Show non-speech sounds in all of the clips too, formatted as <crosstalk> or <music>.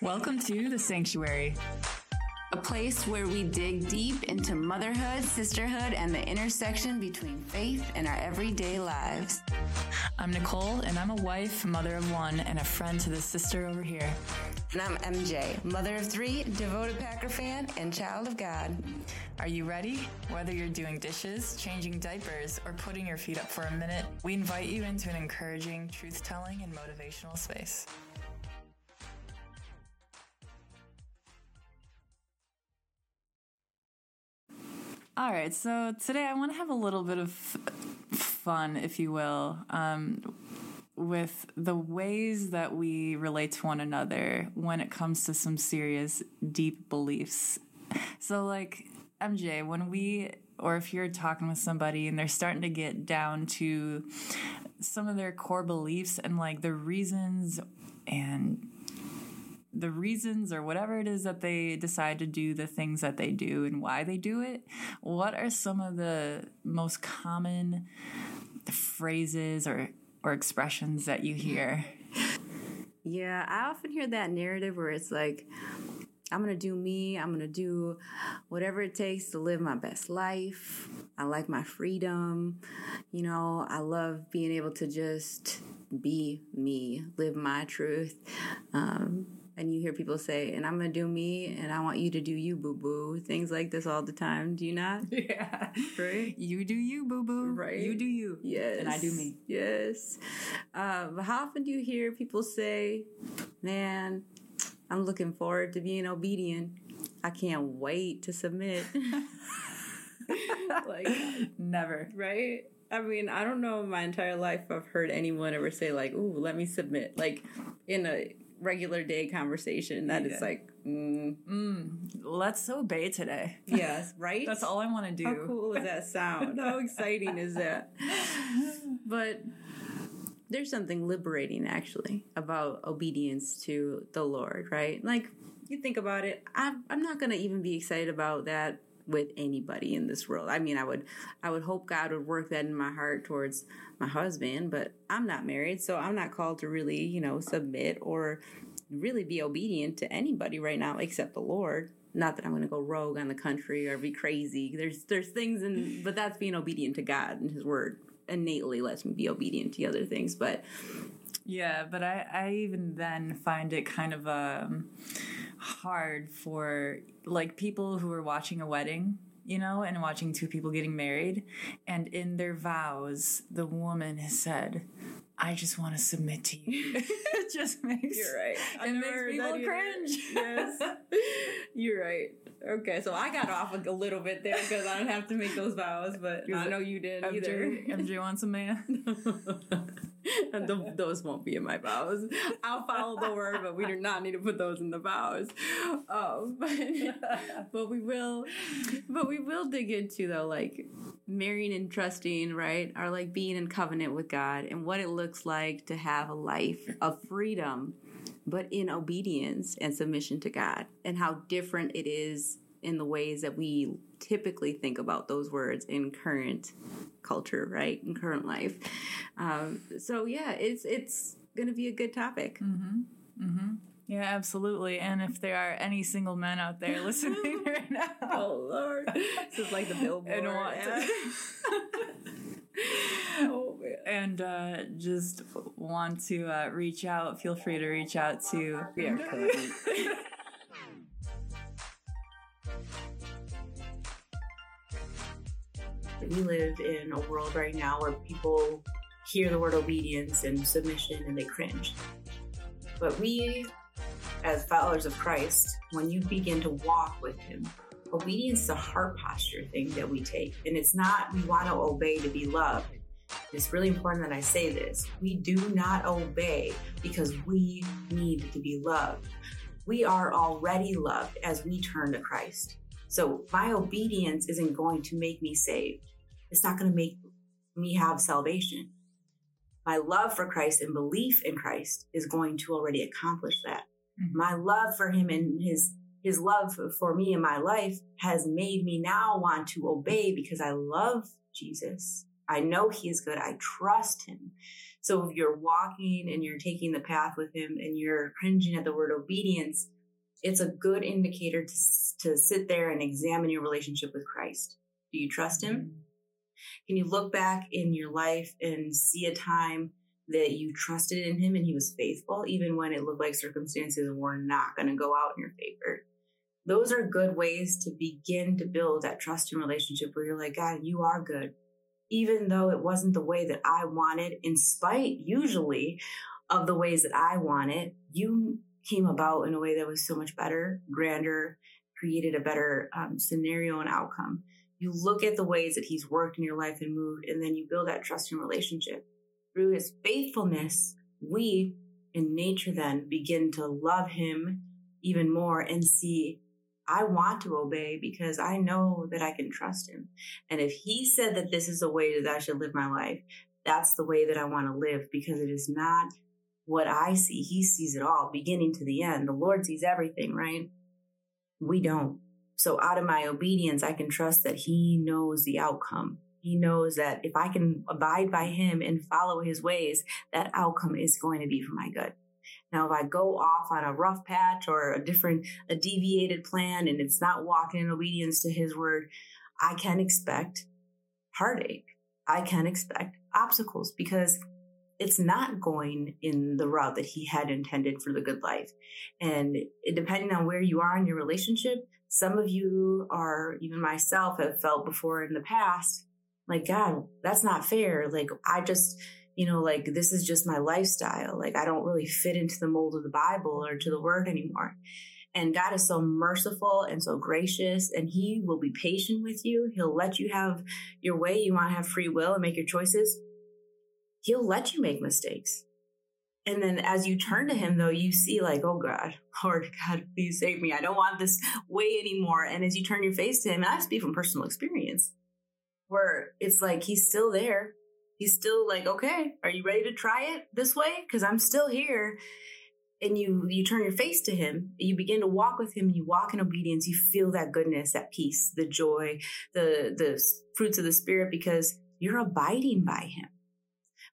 Welcome to The Sanctuary, a place where we dig deep into motherhood, sisterhood, and the intersection between faith and our everyday lives. I'm Nicole, and I'm a wife, mother of one, and a friend to the sister over here. And I'm MJ, mother of three, devoted Packer fan, and child of God. Are you ready? Whether you're doing dishes, changing diapers, or putting your feet up for a minute, we invite you into an encouraging, truth telling, and motivational space. All right, so today I want to have a little bit of fun, if you will, um, with the ways that we relate to one another when it comes to some serious, deep beliefs. So, like, MJ, when we, or if you're talking with somebody and they're starting to get down to some of their core beliefs and like the reasons and the reasons or whatever it is that they decide to do the things that they do and why they do it, what are some of the most common phrases or or expressions that you hear? Yeah, I often hear that narrative where it's like I'm gonna do me. I'm gonna do whatever it takes to live my best life. I like my freedom. You know, I love being able to just be me, live my truth. Um, and you hear people say, and I'm gonna do me, and I want you to do you, boo boo. Things like this all the time. Do you not? <laughs> Yeah. Right? You do you, boo boo. Right. You do you. Yes. And I do me. Yes. Uh, but how often do you hear people say, man, I'm looking forward to being obedient. I can't wait to submit. <laughs> like, never. Right? I mean, I don't know my entire life I've heard anyone ever say, like, ooh, let me submit. Like, in a regular day conversation. That yeah. is like, mm. Mm, let's obey today. Yes, <laughs> right? That's all I want to do. How cool does that sound? How <laughs> exciting is that? But there's something liberating actually about obedience to the Lord, right? Like, you think about it, I'm, I'm not going to even be excited about that with anybody in this world. I mean, I would I would hope God would work that in my heart towards my husband, but I'm not married, so I'm not called to really, you know, submit or really be obedient to anybody right now except the Lord. Not that I'm going to go rogue on the country or be crazy. There's there's things and but that's being obedient to God and his word innately lets me be obedient to other things, but yeah, but I, I even then find it kind of um, hard for like people who are watching a wedding you know, and watching two people getting married. And in their vows, the woman has said, I just want to submit to you. it <laughs> <laughs> just makes You're right. I it makes people cringe. Yes. <laughs> You're right. Okay, so I got off a little bit there because I don't have to make those vows, but I know you didn't MJ, either. MJ wants a man. <laughs> <laughs> and the, those won't be in my vows. I'll follow the word, but we do not need to put those in the vows. Um, <laughs> but, but we will, but we will dig into though, like marrying and trusting, right? Are like being in covenant with God and what it looks like to have a life of freedom, but in obedience and submission to God, and how different it is in the ways that we typically think about those words in current culture, right? In current life. Um, so yeah, it's it's going to be a good topic. Mm-hmm. Mm-hmm. Yeah, absolutely. And if there are any single men out there <laughs> listening <laughs> right now, oh Lord, this is like the <laughs> billboard. And want to, and uh, just want to uh, reach out, feel free to reach out to. We are <laughs> We live in a world right now where people hear the word obedience and submission and they cringe. But we, as followers of Christ, when you begin to walk with Him, obedience is a heart posture thing that we take. And it's not we want to obey to be loved. It's really important that I say this. We do not obey because we need to be loved. We are already loved as we turn to Christ. So my obedience isn't going to make me saved. It's not going to make me have salvation. My love for Christ and belief in Christ is going to already accomplish that. Mm-hmm. My love for him and his his love for me in my life has made me now want to obey because I love Jesus. I know he is good. I trust him. So if you're walking and you're taking the path with him and you're cringing at the word obedience, it's a good indicator to, to sit there and examine your relationship with Christ. Do you trust him? Can you look back in your life and see a time that you trusted in him and he was faithful, even when it looked like circumstances were not going to go out in your favor? Those are good ways to begin to build that trust and relationship where you're like, God, you are good. Even though it wasn't the way that I wanted, in spite usually of the ways that I wanted, you came about in a way that was so much better, grander, created a better um, scenario and outcome. You look at the ways that he's worked in your life and moved, and then you build that trusting relationship. Through his faithfulness, we in nature then begin to love him even more and see I want to obey because I know that I can trust him. And if he said that this is the way that I should live my life, that's the way that I want to live because it is not what I see. He sees it all, beginning to the end. The Lord sees everything, right? We don't. So out of my obedience, I can trust that he knows the outcome. He knows that if I can abide by him and follow his ways, that outcome is going to be for my good. Now, if I go off on a rough patch or a different, a deviated plan and it's not walking in obedience to his word, I can expect heartache. I can expect obstacles because it's not going in the route that he had intended for the good life. And depending on where you are in your relationship, some of you are, even myself, have felt before in the past, like, God, that's not fair. Like, I just, you know, like this is just my lifestyle. Like I don't really fit into the mold of the Bible or to the word anymore. And God is so merciful and so gracious, and He will be patient with you. He'll let you have your way. You want to have free will and make your choices. He'll let you make mistakes. And then as you turn to Him, though, you see, like, oh God, <laughs> Lord God, please save me. I don't want this way anymore. And as you turn your face to Him, and I speak from personal experience, where it's like He's still there he's still like, okay, are you ready to try it this way? Because I'm still here. And you you turn your face to him, you begin to walk with him, you walk in obedience, you feel that goodness, that peace, the joy, the the fruits of the spirit, because you're abiding by him.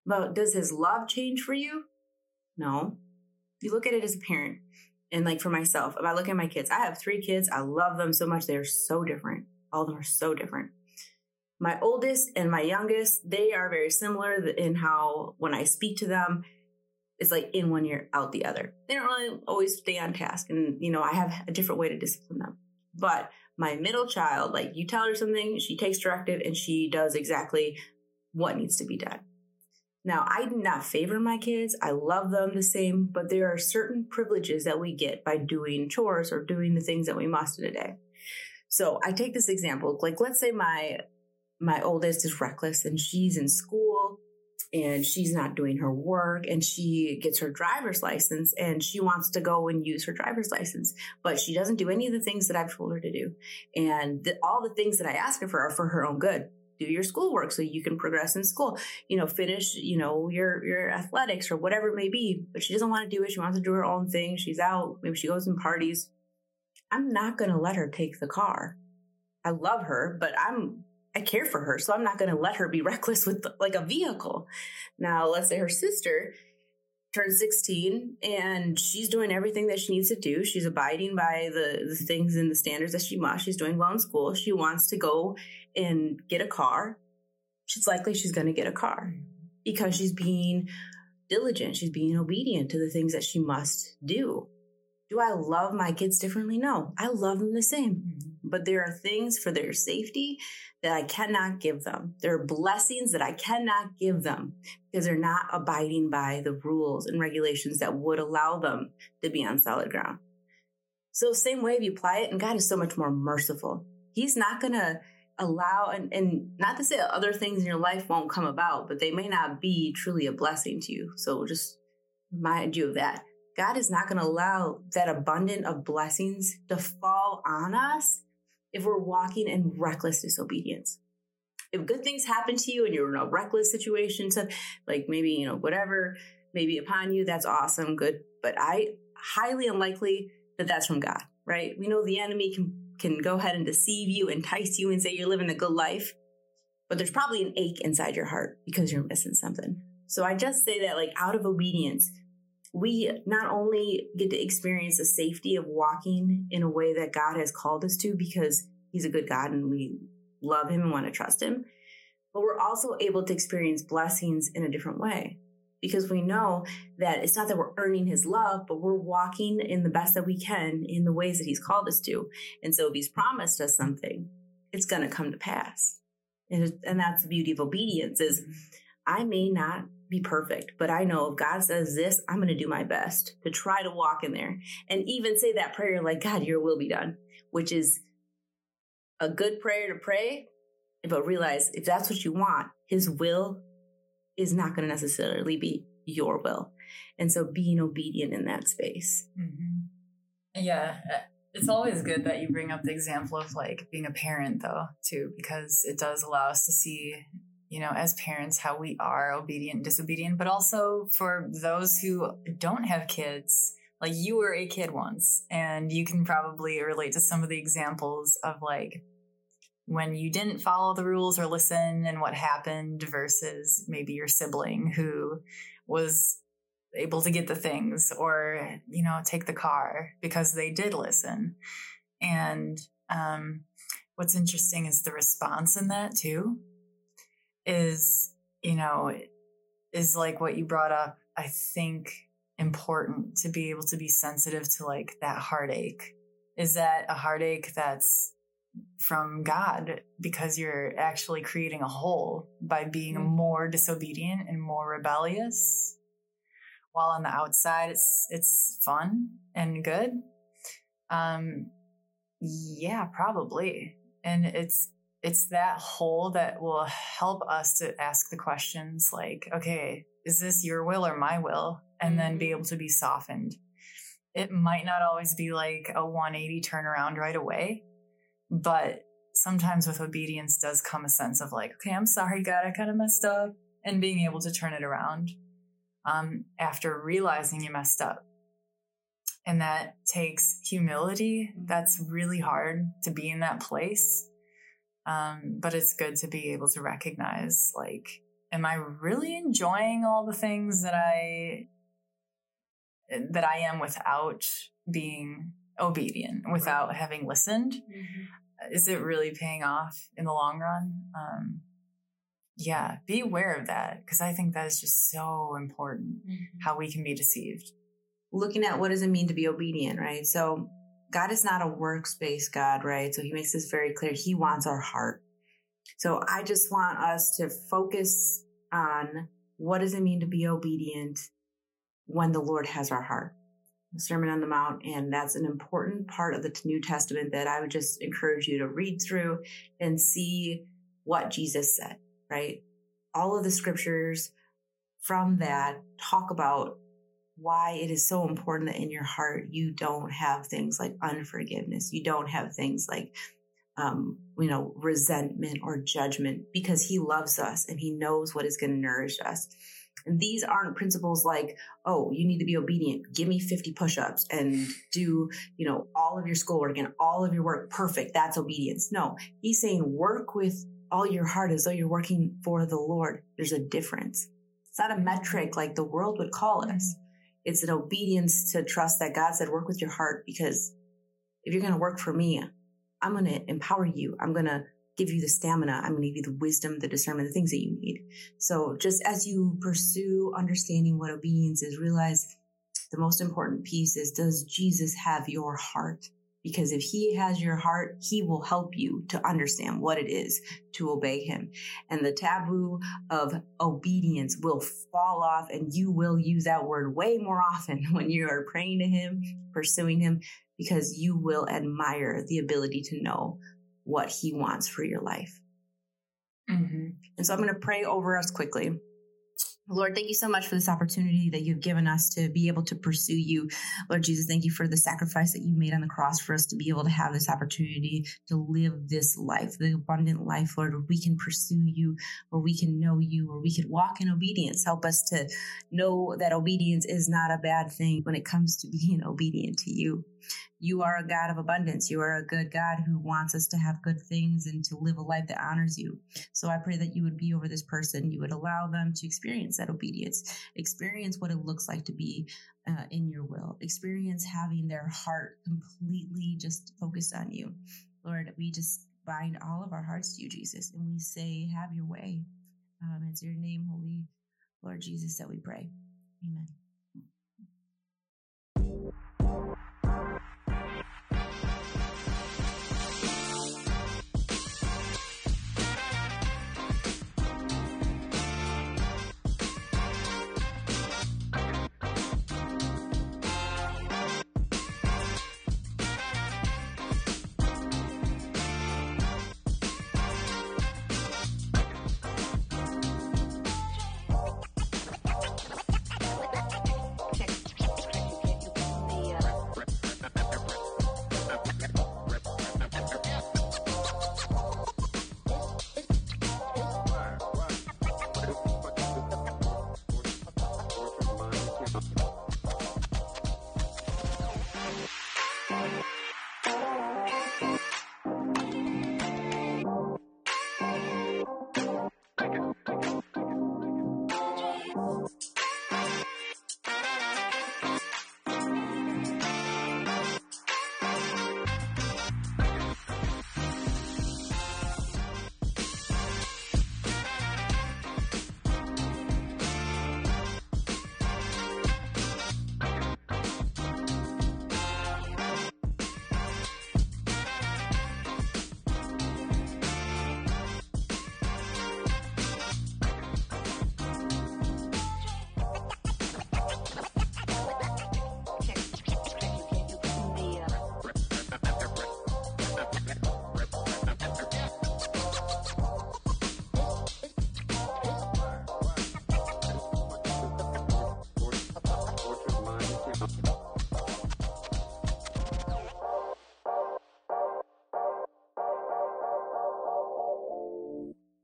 But does his love change for you? No. You look at it as a parent. And like for myself, if I look at my kids, I have three kids. I love them so much. They're so different. All of them are so different my oldest and my youngest, they are very similar in how when I speak to them, it's like in one ear, out the other. They don't really always stay on task. And, you know, I have a different way to discipline them. But my middle child, like you tell her something, she takes directive and she does exactly what needs to be done. Now, I do not favor my kids. I love them the same, but there are certain privileges that we get by doing chores or doing the things that we must in a day. So I take this example, like let's say my my oldest is reckless and she's in school and she's not doing her work and she gets her driver's license and she wants to go and use her driver's license but she doesn't do any of the things that i've told her to do. And the, all the things that i ask her are for her own good. Do your schoolwork so you can progress in school. You know finish you know your your athletics or whatever it may be but she doesn't want to do it. She wants to do her own thing. She's out. Maybe she goes in parties. I'm not going to let her take the car. I love her but i'm I care for her, so I'm not going to let her be <laughs> reckless with like a vehicle. Now, let's say her sister turns 16 and she's doing everything that she needs to do. She's abiding by the, the things and the standards that she must. She's doing well in school. She wants to go and get a car. She's likely she's going to get a car because she's being diligent. She's being obedient to the things that she must do. Do I love my kids differently? No, I love them the same. But there are things for their safety that I cannot give them. There are blessings that I cannot give them because they're not abiding by the rules and regulations that would allow them to be on solid ground. So, same way if you apply it, and God is so much more merciful. He's not going to allow, and, and not to say other things in your life won't come about, but they may not be truly a blessing to you. So, just remind you of that. God is not going to allow that abundant of blessings to fall on us if we're walking in reckless disobedience. If good things happen to you and you're in a reckless situation, so like maybe, you know, whatever maybe upon you, that's awesome, good. But I highly unlikely that that's from God, right? We know the enemy can can go ahead and deceive you, entice you, and say you're living a good life. But there's probably an ache inside your heart because you're missing something. So I just say that, like, out of obedience, we not only get to experience the safety of walking in a way that God has called us to because He's a good God and we love Him and want to trust Him, but we're also able to experience blessings in a different way because we know that it's not that we're earning his love, but we're walking in the best that we can in the ways that he's called us to. And so if he's promised us something, it's going to come to pass. And, and that's the beauty of obedience is I may not be perfect, but I know if God says this, I'm going to do my best to try to walk in there and even say that prayer like, God, your will be done, which is a good prayer to pray. But realize if that's what you want, his will is not going to necessarily be your will. And so being obedient in that space. Mm-hmm. Yeah. Uh, it's always good that you bring up the example of like being a parent, though, too, because it does allow us to see, you know, as parents, how we are obedient and disobedient, but also for those who don't have kids. Like you were a kid once, and you can probably relate to some of the examples of like when you didn't follow the rules or listen and what happened versus maybe your sibling who was able to get the things or you know take the car because they did listen and um, what's interesting is the response in that too is you know is like what you brought up i think important to be able to be sensitive to like that heartache is that a heartache that's from God because you're actually creating a hole by being mm-hmm. more disobedient and more rebellious. While on the outside, it's it's fun and good. Um, yeah, probably, and it's it's that hole that will help us to ask the questions like, okay, is this your will or my will? And mm-hmm. then be mm-hmm. able to be softened. It might not always be like a 180 turnaround right away, but sometimes with obedience does come a sense of like, okay, I'm sorry, God, I kind of messed up, and being able to turn it around um, after realizing you messed up. And that takes humility. That's really hard to be in that place. Um, but it's good to be able to recognize like, am I really enjoying all the things that I that I am without being obedient without having listened? Mm-hmm. is it really paying off in the long run? Um, yeah be aware of that because i think that is just so important mm-hmm. how we can be deceived. Looking at what does it mean to be obedient right? So god is not a works-based god right? So he makes this very clear. He wants our heart. So i just want us to focus on what does it mean to be obedient when the lord has our heart? The Sermon on the Mount, and that's an important part of the New Testament that I would just encourage you to read through and see what Jesus said, right? All of the scriptures from that talk about why it is so important that in your heart you don't have things like unforgiveness. You don't have things like, um, you know, resentment or judgment because he loves us and he knows what is going to nourish us. And these aren't principles like, oh, you need to be obedient. Give me 50 push-ups and do, you know, all of your schoolwork and all of your work perfect. That's obedience. No, he's saying work with all your heart as though you're working for the Lord. There's a difference. It's not a metric like the world would call us. It's an obedience to trust that God said, work with your heart because if you're going to work for me, I'm going to empower you. I'm going to give you the stamina. I'm going to give you the wisdom, the discernment, the things that you need. So just as you pursue understanding what obedience is, realize the most important piece is, does Jesus have your heart? Because if he has your heart, he will help you to understand what it is to obey him. And the taboo of obedience will fall off and you will use that word way more often <laughs> when you are praying to him, pursuing him, because you will admire the ability to know what He wants for your life. Mm-hmm. And so I'm going to pray over us quickly. Lord, thank you so much for this opportunity that you've given us to be able to pursue you. Lord Jesus, thank you for the sacrifice that you made on the cross for us to be able to have this opportunity to live this life, the abundant life, Lord, where we can pursue you, where we can know you, where we can walk in obedience. Help us to know that obedience is not a bad thing when it comes to being obedient to you. You are a God of abundance. You are a good God who wants us to have good things and to live a life that honors you. So I pray that you would be over this person. You would allow them to experience that obedience, experience what it looks like to be uh, in your will, experience having their heart completely just focused on you. Lord, we just bind all of our hearts to you, Jesus, and we say, Have your way. Um, it's your name, Holy Lord Jesus, that we pray. Amen.